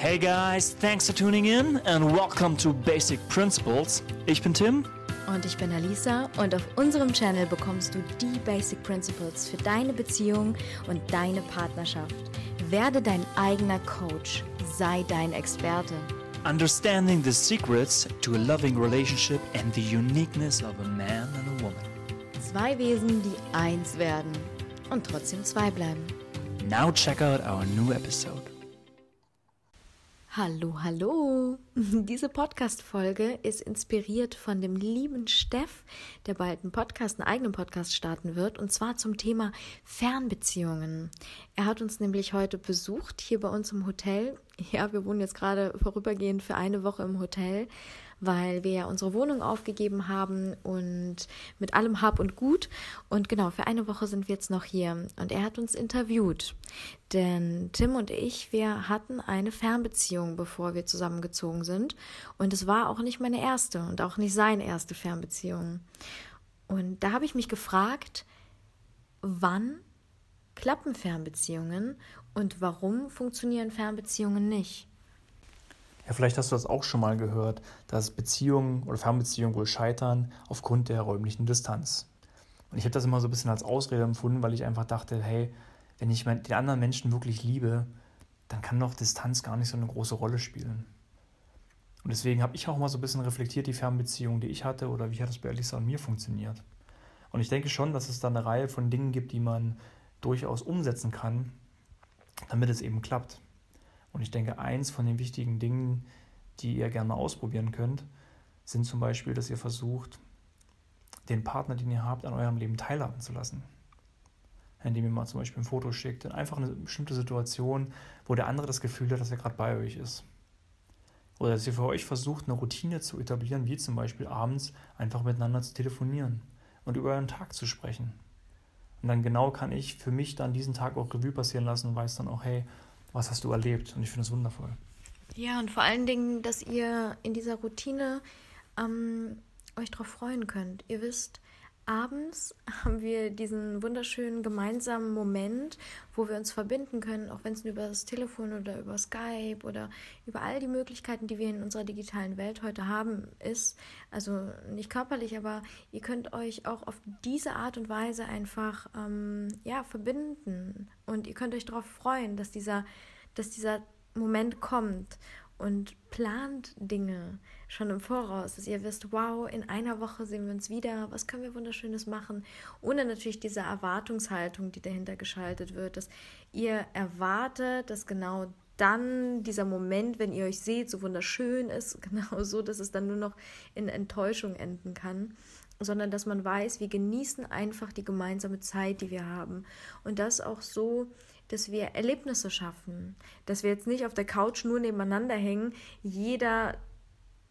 Hey guys, thanks for tuning in and welcome to Basic Principles. Ich bin Tim. Und ich bin Alisa und auf unserem Channel bekommst du die Basic Principles für deine Beziehung und deine Partnerschaft. Werde dein eigener Coach, sei dein Experte. Understanding the secrets to a loving relationship and the uniqueness of a man and a woman. Zwei Wesen, die eins werden und trotzdem zwei bleiben. Now check out our new episode. Hallo, hallo! Diese Podcast-Folge ist inspiriert von dem lieben Steff, der bald einen Podcast, einen eigenen Podcast starten wird, und zwar zum Thema Fernbeziehungen. Er hat uns nämlich heute besucht, hier bei uns im Hotel. Ja, wir wohnen jetzt gerade vorübergehend für eine Woche im Hotel weil wir ja unsere Wohnung aufgegeben haben und mit allem Hab und Gut. Und genau, für eine Woche sind wir jetzt noch hier. Und er hat uns interviewt. Denn Tim und ich, wir hatten eine Fernbeziehung, bevor wir zusammengezogen sind. Und es war auch nicht meine erste und auch nicht seine erste Fernbeziehung. Und da habe ich mich gefragt, wann klappen Fernbeziehungen und warum funktionieren Fernbeziehungen nicht? Ja, vielleicht hast du das auch schon mal gehört, dass Beziehungen oder Fernbeziehungen wohl scheitern aufgrund der räumlichen Distanz. Und ich habe das immer so ein bisschen als Ausrede empfunden, weil ich einfach dachte, hey, wenn ich den anderen Menschen wirklich liebe, dann kann doch Distanz gar nicht so eine große Rolle spielen. Und deswegen habe ich auch mal so ein bisschen reflektiert, die Fernbeziehung, die ich hatte, oder wie hat das bei Elisa und mir funktioniert. Und ich denke schon, dass es da eine Reihe von Dingen gibt, die man durchaus umsetzen kann, damit es eben klappt. Und ich denke, eins von den wichtigen Dingen, die ihr gerne ausprobieren könnt, sind zum Beispiel, dass ihr versucht, den Partner, den ihr habt, an eurem Leben teilhaben zu lassen. Indem ihr mal zum Beispiel ein Foto schickt, in einfach eine bestimmte Situation, wo der andere das Gefühl hat, dass er gerade bei euch ist. Oder dass ihr für euch versucht, eine Routine zu etablieren, wie zum Beispiel abends einfach miteinander zu telefonieren und über euren Tag zu sprechen. Und dann genau kann ich für mich dann diesen Tag auch Revue passieren lassen und weiß dann auch, hey, was hast du erlebt? Und ich finde es wundervoll. Ja, und vor allen Dingen, dass ihr in dieser Routine ähm, euch darauf freuen könnt. Ihr wisst, abends haben wir diesen wunderschönen gemeinsamen Moment, wo wir uns verbinden können, auch wenn es über das Telefon oder über Skype oder über all die Möglichkeiten, die wir in unserer digitalen Welt heute haben, ist. Also nicht körperlich, aber ihr könnt euch auch auf diese Art und Weise einfach ähm, ja, verbinden. Und ihr könnt euch darauf freuen, dass dieser, dass dieser Moment kommt und plant Dinge schon im Voraus, dass ihr wisst, wow, in einer Woche sehen wir uns wieder, was können wir wunderschönes machen, ohne natürlich diese Erwartungshaltung, die dahinter geschaltet wird, dass ihr erwartet, dass genau dann dieser Moment, wenn ihr euch seht, so wunderschön ist, genau so, dass es dann nur noch in Enttäuschung enden kann, sondern dass man weiß, wir genießen einfach die gemeinsame Zeit, die wir haben. Und das auch so, dass wir Erlebnisse schaffen, dass wir jetzt nicht auf der Couch nur nebeneinander hängen, jeder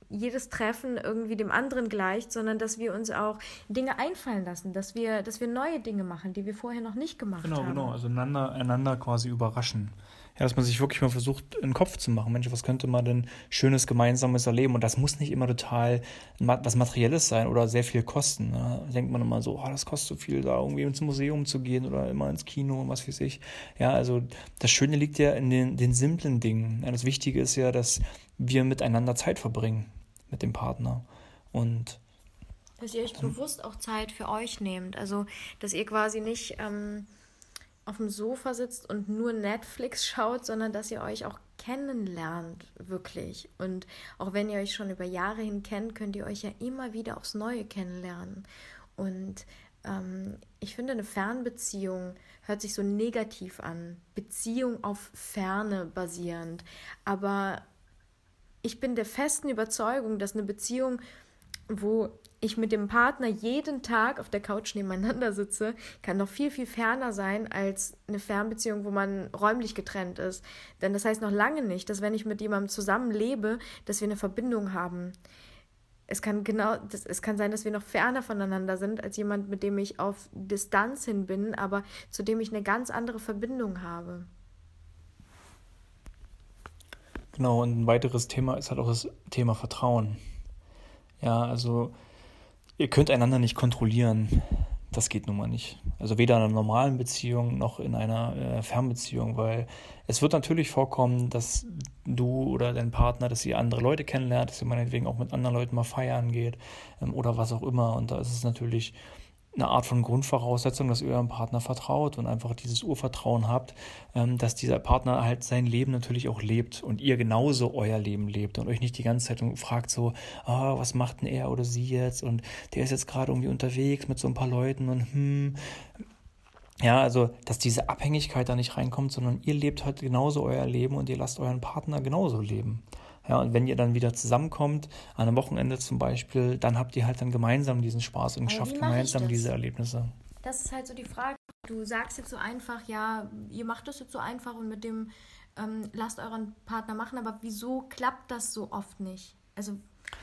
jedes Treffen irgendwie dem anderen gleicht, sondern dass wir uns auch Dinge einfallen lassen, dass wir, dass wir neue Dinge machen, die wir vorher noch nicht gemacht genau, haben. Genau, genau, also einander, einander quasi überraschen. Ja, dass man sich wirklich mal versucht, in den Kopf zu machen. Mensch, was könnte man denn Schönes gemeinsames erleben? Und das muss nicht immer total was Materielles sein oder sehr viel kosten. Ne? Da denkt man immer so, oh, das kostet so viel, da irgendwie ins Museum zu gehen oder immer ins Kino und was weiß ich. Ja, also das Schöne liegt ja in den, den simplen Dingen. Ja, das Wichtige ist ja, dass wir miteinander Zeit verbringen mit dem Partner. Und dass ihr euch bewusst auch Zeit für euch nehmt. Also, dass ihr quasi nicht ähm, auf dem Sofa sitzt und nur Netflix schaut, sondern dass ihr euch auch kennenlernt, wirklich. Und auch wenn ihr euch schon über Jahre hin kennt, könnt ihr euch ja immer wieder aufs Neue kennenlernen. Und ähm, ich finde, eine Fernbeziehung hört sich so negativ an. Beziehung auf Ferne basierend. Aber ich bin der festen Überzeugung, dass eine Beziehung, wo ich mit dem Partner jeden Tag auf der Couch nebeneinander sitze, kann noch viel, viel ferner sein als eine Fernbeziehung, wo man räumlich getrennt ist. Denn das heißt noch lange nicht, dass wenn ich mit jemandem zusammenlebe, dass wir eine Verbindung haben. Es kann genau, das, es kann sein, dass wir noch ferner voneinander sind als jemand, mit dem ich auf Distanz hin bin, aber zu dem ich eine ganz andere Verbindung habe. Genau, und ein weiteres Thema ist halt auch das Thema Vertrauen. Ja, also ihr könnt einander nicht kontrollieren. Das geht nun mal nicht. Also weder in einer normalen Beziehung noch in einer äh, Fernbeziehung, weil es wird natürlich vorkommen, dass du oder dein Partner, dass ihr andere Leute kennenlernt, dass ihr meinetwegen auch mit anderen Leuten mal feiern geht ähm, oder was auch immer. Und da ist es natürlich eine Art von Grundvoraussetzung, dass ihr eurem Partner vertraut und einfach dieses Urvertrauen habt, ähm, dass dieser Partner halt sein Leben natürlich auch lebt und ihr genauso euer Leben lebt und euch nicht die ganze Zeit fragt so, oh, was macht denn er oder sie jetzt und der ist jetzt gerade irgendwie unterwegs mit so ein paar Leuten und hm, ja, also, dass diese Abhängigkeit da nicht reinkommt, sondern ihr lebt halt genauso euer Leben und ihr lasst euren Partner genauso leben. Ja, und wenn ihr dann wieder zusammenkommt, an einem Wochenende zum Beispiel, dann habt ihr halt dann gemeinsam diesen Spaß und schafft gemeinsam diese Erlebnisse. Das ist halt so die Frage. Du sagst jetzt so einfach, ja, ihr macht das jetzt so einfach und mit dem ähm, lasst euren Partner machen, aber wieso klappt das so oft nicht? Also,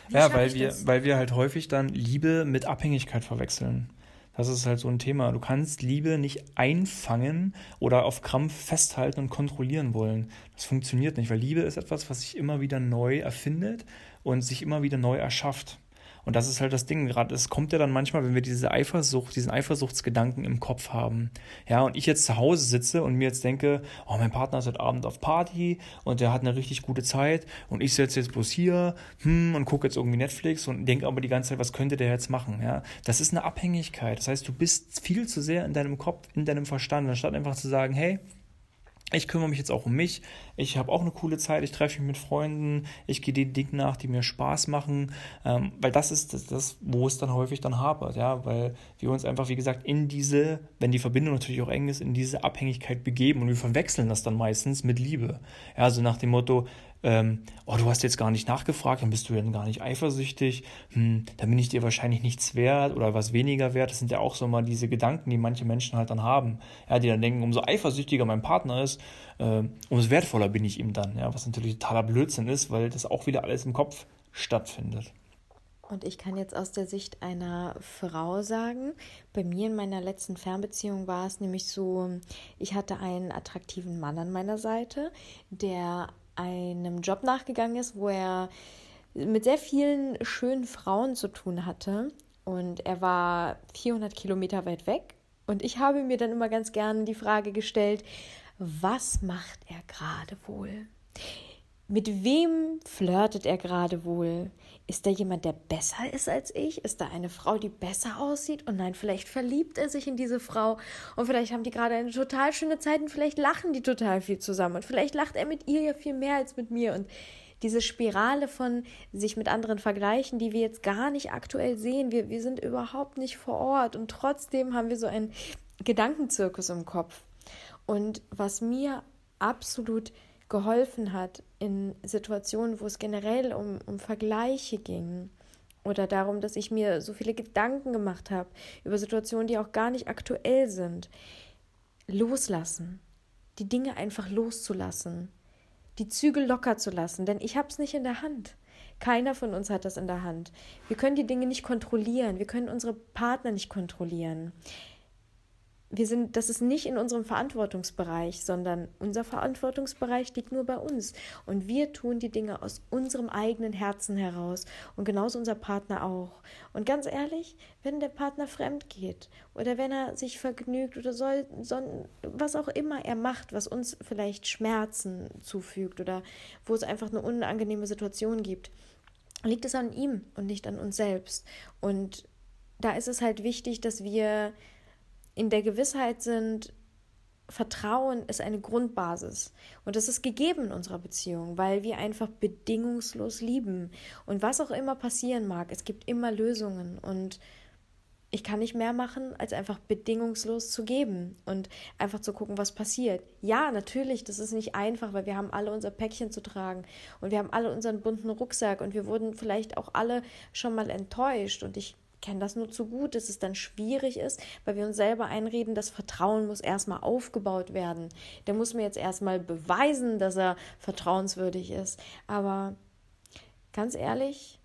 ja, weil wir, weil wir halt häufig dann Liebe mit Abhängigkeit verwechseln. Das ist halt so ein Thema. Du kannst Liebe nicht einfangen oder auf Krampf festhalten und kontrollieren wollen. Das funktioniert nicht, weil Liebe ist etwas, was sich immer wieder neu erfindet und sich immer wieder neu erschafft. Und das ist halt das Ding. Gerade es kommt ja dann manchmal, wenn wir diese Eifersucht, diesen Eifersuchtsgedanken im Kopf haben. Ja, und ich jetzt zu Hause sitze und mir jetzt denke, oh, mein Partner ist heute Abend auf Party und der hat eine richtig gute Zeit und ich sitze jetzt bloß hier hm, und gucke jetzt irgendwie Netflix und denke aber die ganze Zeit, was könnte der jetzt machen? Ja, das ist eine Abhängigkeit. Das heißt, du bist viel zu sehr in deinem Kopf, in deinem Verstand, anstatt einfach zu sagen, hey, ich kümmere mich jetzt auch um mich. Ich habe auch eine coole Zeit. Ich treffe mich mit Freunden. Ich gehe den Dingen nach, die mir Spaß machen. Ähm, weil das ist das, das, wo es dann häufig dann hapert. Ja, weil wir uns einfach, wie gesagt, in diese, wenn die Verbindung natürlich auch eng ist, in diese Abhängigkeit begeben. Und wir verwechseln das dann meistens mit Liebe. Ja, also nach dem Motto, ähm, oh, du hast jetzt gar nicht nachgefragt, dann bist du ja gar nicht eifersüchtig, hm, dann bin ich dir wahrscheinlich nichts wert oder was weniger wert. Das sind ja auch so mal diese Gedanken, die manche Menschen halt dann haben. Ja, die dann denken, umso eifersüchtiger mein Partner ist, äh, umso wertvoller bin ich ihm dann. Ja, was natürlich totaler Blödsinn ist, weil das auch wieder alles im Kopf stattfindet. Und ich kann jetzt aus der Sicht einer Frau sagen, bei mir in meiner letzten Fernbeziehung war es nämlich so, ich hatte einen attraktiven Mann an meiner Seite, der einem Job nachgegangen ist, wo er mit sehr vielen schönen Frauen zu tun hatte. Und er war 400 Kilometer weit weg. Und ich habe mir dann immer ganz gerne die Frage gestellt, was macht er gerade wohl? Mit wem flirtet er gerade wohl? Ist da jemand, der besser ist als ich? Ist da eine Frau, die besser aussieht? Und nein, vielleicht verliebt er sich in diese Frau und vielleicht haben die gerade eine total schöne Zeit und vielleicht lachen die total viel zusammen und vielleicht lacht er mit ihr ja viel mehr als mit mir und diese Spirale von sich mit anderen vergleichen, die wir jetzt gar nicht aktuell sehen. Wir, wir sind überhaupt nicht vor Ort und trotzdem haben wir so einen Gedankenzirkus im Kopf. Und was mir absolut geholfen hat in Situationen, wo es generell um, um Vergleiche ging oder darum, dass ich mir so viele Gedanken gemacht habe über Situationen, die auch gar nicht aktuell sind. Loslassen, die Dinge einfach loszulassen, die Zügel locker zu lassen, denn ich habe es nicht in der Hand. Keiner von uns hat das in der Hand. Wir können die Dinge nicht kontrollieren, wir können unsere Partner nicht kontrollieren wir sind, das ist nicht in unserem Verantwortungsbereich, sondern unser Verantwortungsbereich liegt nur bei uns. Und wir tun die Dinge aus unserem eigenen Herzen heraus. Und genauso unser Partner auch. Und ganz ehrlich, wenn der Partner fremd geht oder wenn er sich vergnügt oder soll, soll was auch immer er macht, was uns vielleicht Schmerzen zufügt oder wo es einfach eine unangenehme Situation gibt, liegt es an ihm und nicht an uns selbst. Und da ist es halt wichtig, dass wir in der Gewissheit sind, Vertrauen ist eine Grundbasis. Und das ist gegeben in unserer Beziehung, weil wir einfach bedingungslos lieben. Und was auch immer passieren mag, es gibt immer Lösungen. Und ich kann nicht mehr machen, als einfach bedingungslos zu geben und einfach zu gucken, was passiert. Ja, natürlich, das ist nicht einfach, weil wir haben alle unser Päckchen zu tragen und wir haben alle unseren bunten Rucksack und wir wurden vielleicht auch alle schon mal enttäuscht. Und ich kenne das nur zu gut, dass es dann schwierig ist, weil wir uns selber einreden, das Vertrauen muss erstmal aufgebaut werden. Der muss mir jetzt erstmal beweisen, dass er vertrauenswürdig ist. Aber ganz ehrlich,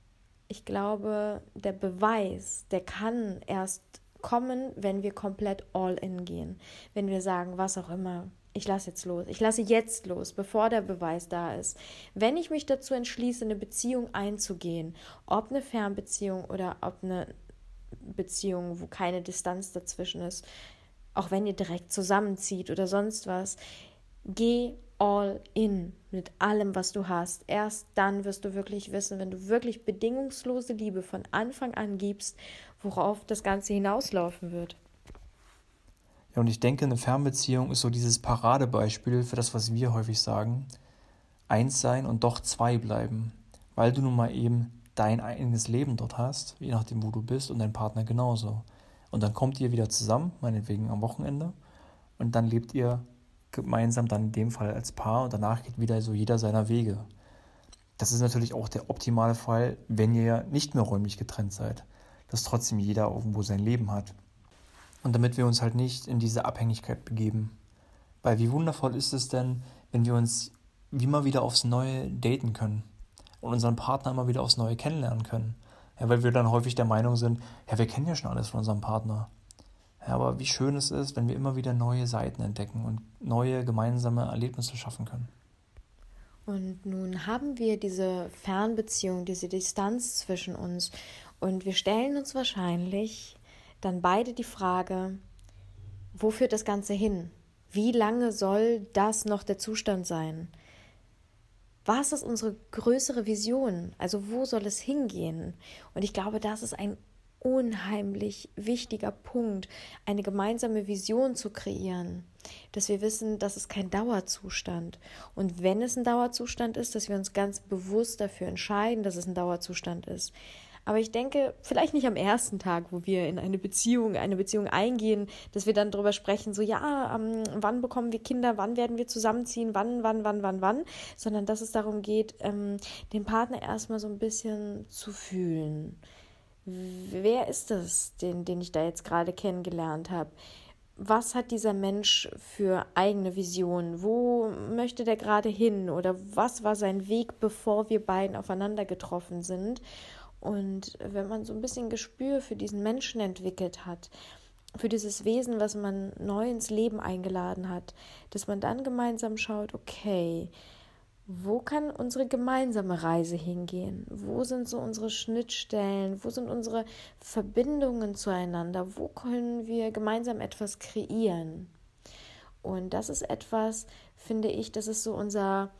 ich glaube, der Beweis, der kann erst kommen, wenn wir komplett all in gehen. Wenn wir sagen, was auch immer, ich lasse jetzt los. Ich lasse jetzt los, bevor der Beweis da ist. Wenn ich mich dazu entschließe, eine Beziehung einzugehen, ob eine Fernbeziehung oder ob eine Beziehung, wo keine Distanz dazwischen ist, auch wenn ihr direkt zusammenzieht oder sonst was, geh all in mit allem, was du hast. Erst dann wirst du wirklich wissen, wenn du wirklich bedingungslose Liebe von Anfang an gibst, worauf das Ganze hinauslaufen wird. Ja, und ich denke, eine Fernbeziehung ist so dieses Paradebeispiel für das, was wir häufig sagen. Eins sein und doch zwei bleiben. Weil du nun mal eben dein eigenes Leben dort hast, je nachdem, wo du bist, und dein Partner genauso. Und dann kommt ihr wieder zusammen, meinetwegen am Wochenende, und dann lebt ihr gemeinsam dann in dem Fall als Paar und danach geht wieder so jeder seiner Wege. Das ist natürlich auch der optimale Fall, wenn ihr nicht mehr räumlich getrennt seid, dass trotzdem jeder irgendwo sein Leben hat. Und damit wir uns halt nicht in diese Abhängigkeit begeben. Weil wie wundervoll ist es denn, wenn wir uns wie mal wieder aufs Neue daten können und unseren Partner immer wieder aufs Neue kennenlernen können. Ja, weil wir dann häufig der Meinung sind, ja, wir kennen ja schon alles von unserem Partner. Ja, aber wie schön es ist, wenn wir immer wieder neue Seiten entdecken und neue gemeinsame Erlebnisse schaffen können. Und nun haben wir diese Fernbeziehung, diese Distanz zwischen uns. Und wir stellen uns wahrscheinlich dann beide die Frage, wo führt das Ganze hin? Wie lange soll das noch der Zustand sein? Was ist unsere größere Vision? Also wo soll es hingehen? Und ich glaube, das ist ein unheimlich wichtiger Punkt, eine gemeinsame Vision zu kreieren, dass wir wissen, das ist kein Dauerzustand. Und wenn es ein Dauerzustand ist, dass wir uns ganz bewusst dafür entscheiden, dass es ein Dauerzustand ist. Aber ich denke, vielleicht nicht am ersten Tag, wo wir in eine Beziehung, eine Beziehung eingehen, dass wir dann darüber sprechen, so ja, ähm, wann bekommen wir Kinder, wann werden wir zusammenziehen, wann, wann, wann, wann, wann, sondern dass es darum geht, ähm, den Partner erstmal so ein bisschen zu fühlen wer ist das, den, den ich da jetzt gerade kennengelernt habe? Was hat dieser Mensch für eigene Visionen? Wo möchte der gerade hin? Oder was war sein Weg, bevor wir beiden aufeinander getroffen sind? Und wenn man so ein bisschen Gespür für diesen Menschen entwickelt hat, für dieses Wesen, was man neu ins Leben eingeladen hat, dass man dann gemeinsam schaut, okay, wo kann unsere gemeinsame Reise hingehen? Wo sind so unsere Schnittstellen? Wo sind unsere Verbindungen zueinander? Wo können wir gemeinsam etwas kreieren? Und das ist etwas, finde ich, das ist so unser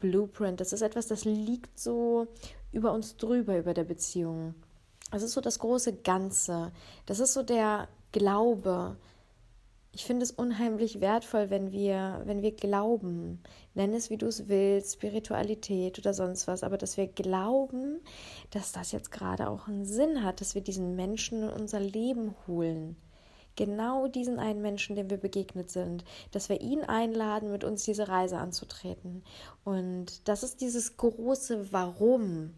Blueprint. Das ist etwas, das liegt so über uns drüber, über der Beziehung. Das ist so das große Ganze. Das ist so der Glaube, ich finde es unheimlich wertvoll, wenn wir, wenn wir glauben, nenn es wie du es willst, Spiritualität oder sonst was, aber dass wir glauben, dass das jetzt gerade auch einen Sinn hat, dass wir diesen Menschen in unser Leben holen. Genau diesen einen Menschen, dem wir begegnet sind, dass wir ihn einladen, mit uns diese Reise anzutreten. Und das ist dieses große Warum,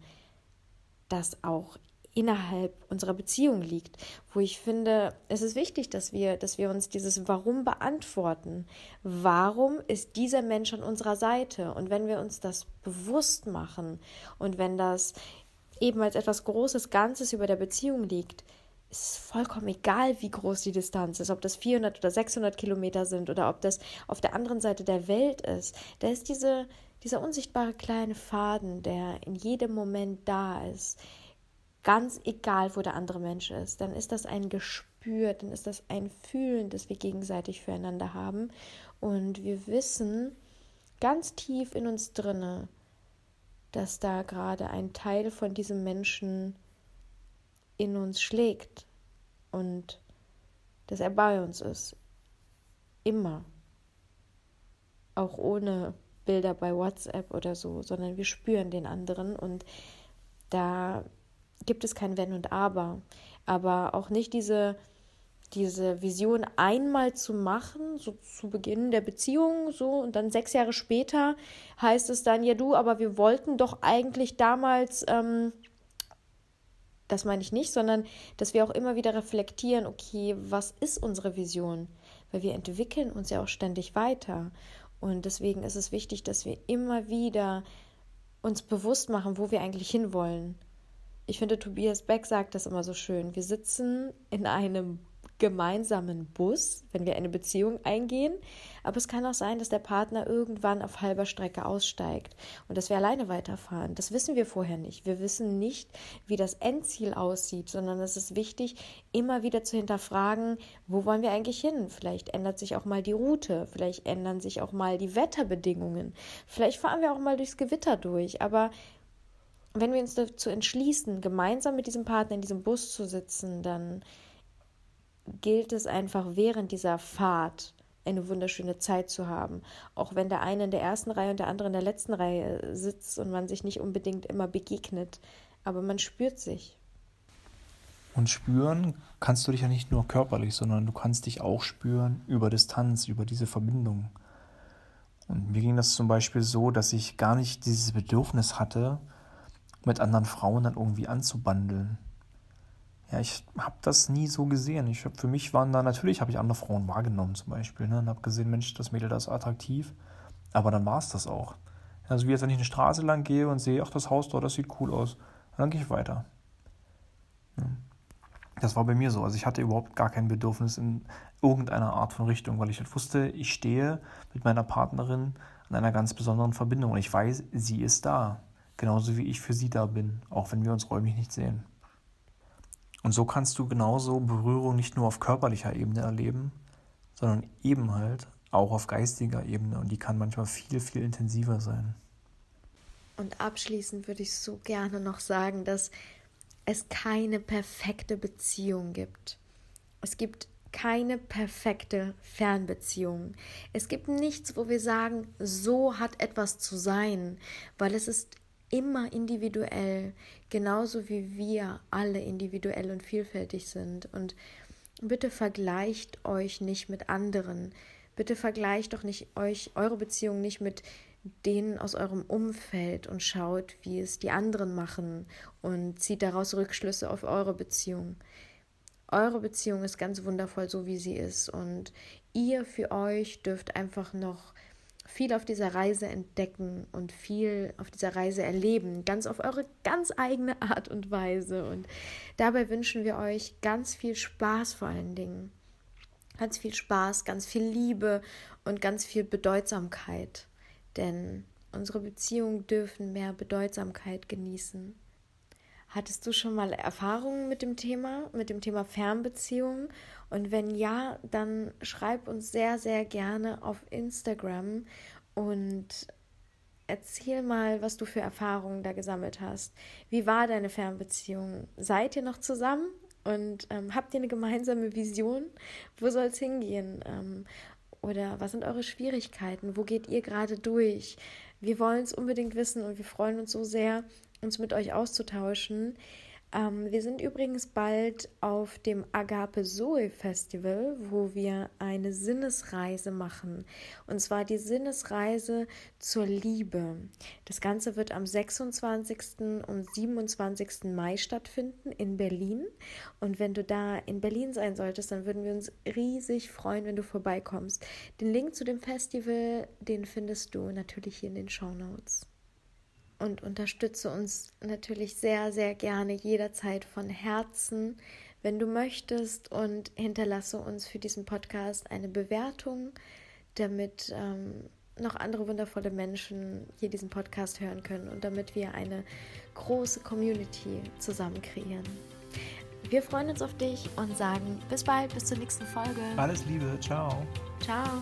das auch innerhalb unserer Beziehung liegt, wo ich finde, es ist wichtig, dass wir, dass wir uns dieses Warum beantworten. Warum ist dieser Mensch an unserer Seite? Und wenn wir uns das bewusst machen und wenn das eben als etwas Großes Ganzes über der Beziehung liegt, ist es vollkommen egal, wie groß die Distanz ist, ob das 400 oder 600 Kilometer sind oder ob das auf der anderen Seite der Welt ist. Da ist diese, dieser unsichtbare kleine Faden, der in jedem Moment da ist, ganz egal, wo der andere Mensch ist, dann ist das ein Gespür, dann ist das ein Fühlen, das wir gegenseitig füreinander haben. Und wir wissen ganz tief in uns drinne, dass da gerade ein Teil von diesem Menschen in uns schlägt und dass er bei uns ist. Immer. Auch ohne Bilder bei WhatsApp oder so, sondern wir spüren den anderen und da gibt es kein Wenn und Aber. Aber auch nicht diese, diese Vision einmal zu machen, so zu Beginn der Beziehung, so und dann sechs Jahre später heißt es dann, ja du, aber wir wollten doch eigentlich damals, ähm, das meine ich nicht, sondern dass wir auch immer wieder reflektieren, okay, was ist unsere Vision? Weil wir entwickeln uns ja auch ständig weiter. Und deswegen ist es wichtig, dass wir immer wieder uns bewusst machen, wo wir eigentlich hinwollen ich finde, Tobias Beck sagt das immer so schön. Wir sitzen in einem gemeinsamen Bus, wenn wir eine Beziehung eingehen. Aber es kann auch sein, dass der Partner irgendwann auf halber Strecke aussteigt und dass wir alleine weiterfahren. Das wissen wir vorher nicht. Wir wissen nicht, wie das Endziel aussieht, sondern es ist wichtig, immer wieder zu hinterfragen, wo wollen wir eigentlich hin? Vielleicht ändert sich auch mal die Route, vielleicht ändern sich auch mal die Wetterbedingungen, vielleicht fahren wir auch mal durchs Gewitter durch. Aber wenn wir uns dazu entschließen, gemeinsam mit diesem Partner in diesem Bus zu sitzen, dann gilt es einfach während dieser Fahrt eine wunderschöne Zeit zu haben. Auch wenn der eine in der ersten Reihe und der andere in der letzten Reihe sitzt und man sich nicht unbedingt immer begegnet. Aber man spürt sich. Und spüren kannst du dich ja nicht nur körperlich, sondern du kannst dich auch spüren über Distanz, über diese Verbindung. Und mir ging das zum Beispiel so, dass ich gar nicht dieses Bedürfnis hatte, mit anderen Frauen dann irgendwie anzubandeln ja, ich habe das nie so gesehen. Ich hab, für mich waren da, natürlich habe ich andere Frauen wahrgenommen zum Beispiel ne, und habe gesehen, Mensch, das Mädel, das ist attraktiv. Aber dann war es das auch. Also wie jetzt, wenn ich eine Straße lang gehe und sehe, ach, das Haus dort, das sieht cool aus, dann gehe ich weiter. Das war bei mir so. Also ich hatte überhaupt gar kein Bedürfnis in irgendeiner Art von Richtung, weil ich halt wusste, ich stehe mit meiner Partnerin an einer ganz besonderen Verbindung und ich weiß, sie ist da. Genauso wie ich für sie da bin, auch wenn wir uns räumlich nicht sehen. Und so kannst du genauso Berührung nicht nur auf körperlicher Ebene erleben, sondern eben halt auch auf geistiger Ebene. Und die kann manchmal viel, viel intensiver sein. Und abschließend würde ich so gerne noch sagen, dass es keine perfekte Beziehung gibt. Es gibt keine perfekte Fernbeziehung. Es gibt nichts, wo wir sagen, so hat etwas zu sein, weil es ist immer individuell, genauso wie wir alle individuell und vielfältig sind. Und bitte vergleicht euch nicht mit anderen. Bitte vergleicht doch nicht euch eure Beziehung nicht mit denen aus eurem Umfeld und schaut, wie es die anderen machen und zieht daraus Rückschlüsse auf eure Beziehung. Eure Beziehung ist ganz wundervoll, so wie sie ist. Und ihr für euch dürft einfach noch viel auf dieser Reise entdecken und viel auf dieser Reise erleben, ganz auf eure ganz eigene Art und Weise. Und dabei wünschen wir euch ganz viel Spaß vor allen Dingen. Ganz viel Spaß, ganz viel Liebe und ganz viel Bedeutsamkeit. Denn unsere Beziehungen dürfen mehr Bedeutsamkeit genießen. Hattest du schon mal Erfahrungen mit dem Thema, mit dem Thema Fernbeziehungen? Und wenn ja, dann schreib uns sehr, sehr gerne auf Instagram und erzähl mal, was du für Erfahrungen da gesammelt hast. Wie war deine Fernbeziehung? Seid ihr noch zusammen? Und ähm, habt ihr eine gemeinsame Vision? Wo soll es hingehen? Ähm, oder was sind eure Schwierigkeiten? Wo geht ihr gerade durch? Wir wollen es unbedingt wissen und wir freuen uns so sehr, uns mit euch auszutauschen. Ähm, wir sind übrigens bald auf dem Agape Zoe Festival, wo wir eine Sinnesreise machen. Und zwar die Sinnesreise zur Liebe. Das Ganze wird am 26. und 27. Mai stattfinden in Berlin. Und wenn du da in Berlin sein solltest, dann würden wir uns riesig freuen, wenn du vorbeikommst. Den Link zu dem Festival, den findest du natürlich hier in den Show Notes und unterstütze uns natürlich sehr, sehr gerne jederzeit von Herzen, wenn du möchtest und hinterlasse uns für diesen Podcast eine Bewertung, damit ähm, noch andere wundervolle Menschen hier diesen Podcast hören können und damit wir eine große Community zusammen kreieren. Wir freuen uns auf dich und sagen bis bald, bis zur nächsten Folge. Alles Liebe, ciao. Ciao.